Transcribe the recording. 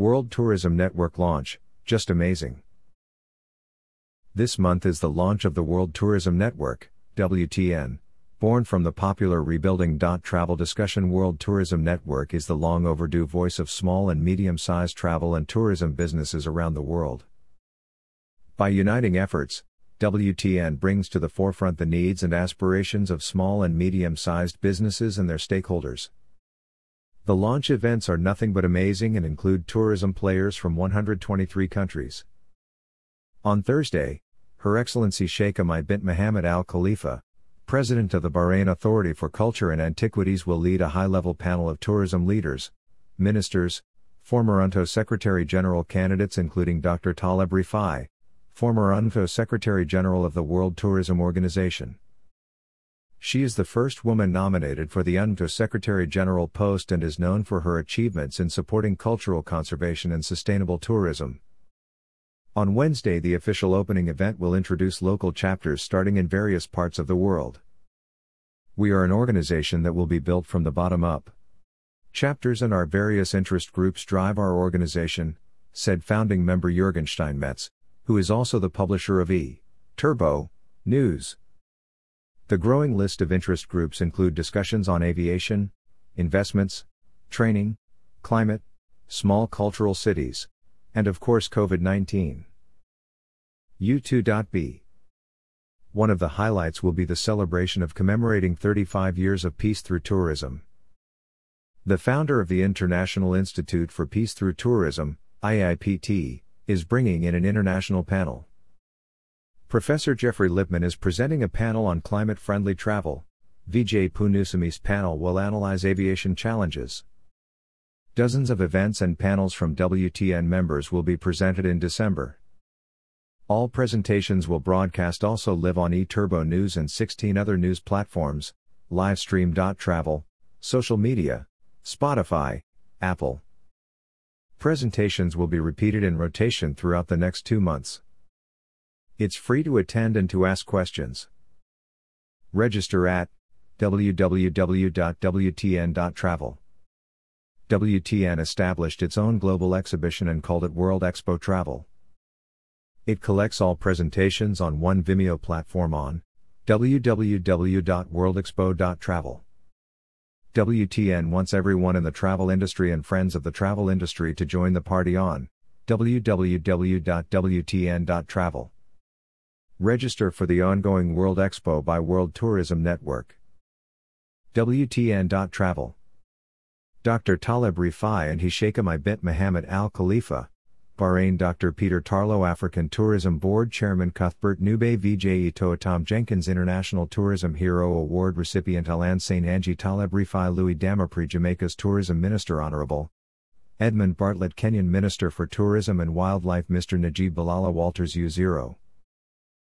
World Tourism Network launch, just amazing. This month is the launch of the World Tourism Network, WTN. Born from the popular Rebuilding. Travel discussion, World Tourism Network is the long overdue voice of small and medium sized travel and tourism businesses around the world. By uniting efforts, WTN brings to the forefront the needs and aspirations of small and medium sized businesses and their stakeholders. The launch events are nothing but amazing and include tourism players from 123 countries. On Thursday, Her Excellency Sheikha Mai bint Mohammed Al Khalifa, President of the Bahrain Authority for Culture and Antiquities, will lead a high level panel of tourism leaders, ministers, former UNWTO Secretary General candidates, including Dr. Taleb Rifai, former UNWTO Secretary General of the World Tourism Organization. She is the first woman nominated for the UNWTO Secretary General post and is known for her achievements in supporting cultural conservation and sustainable tourism. On Wednesday, the official opening event will introduce local chapters starting in various parts of the world. We are an organization that will be built from the bottom up. Chapters and our various interest groups drive our organization, said founding member Jürgen Steinmetz, who is also the publisher of E. Turbo News. The growing list of interest groups include discussions on aviation, investments, training, climate, small cultural cities, and of course COVID 19. U2.B. One of the highlights will be the celebration of commemorating 35 years of peace through tourism. The founder of the International Institute for Peace Through Tourism, IIPT, is bringing in an international panel. Professor Geoffrey Lipman is presenting a panel on climate friendly travel. Vijay Poonoosamy's panel will analyze aviation challenges. Dozens of events and panels from WTN members will be presented in December. All presentations will broadcast also live on eTurbo News and 16 other news platforms, livestream.travel, social media, Spotify, Apple. Presentations will be repeated in rotation throughout the next two months. It's free to attend and to ask questions. Register at www.wtn.travel. WTN established its own global exhibition and called it World Expo Travel. It collects all presentations on one Vimeo platform on www.worldexpo.travel. WTN wants everyone in the travel industry and friends of the travel industry to join the party on www.wtn.travel. Register for the ongoing World Expo by World Tourism Network. WTN.travel. Dr. Taleb Rifai and Hamad bint Mohammed Al Khalifa. Bahrain Dr. Peter Tarlow African Tourism Board Chairman Cuthbert Ncube VJ Tom Jenkins International Tourism Hero Award recipient Alain St. Ange Taleb Rifai Louis D'Amore Jamaica's Tourism Minister Honorable Edmund Bartlett Kenyan Minister for Tourism and Wildlife Mr. Najib Balala Walters U0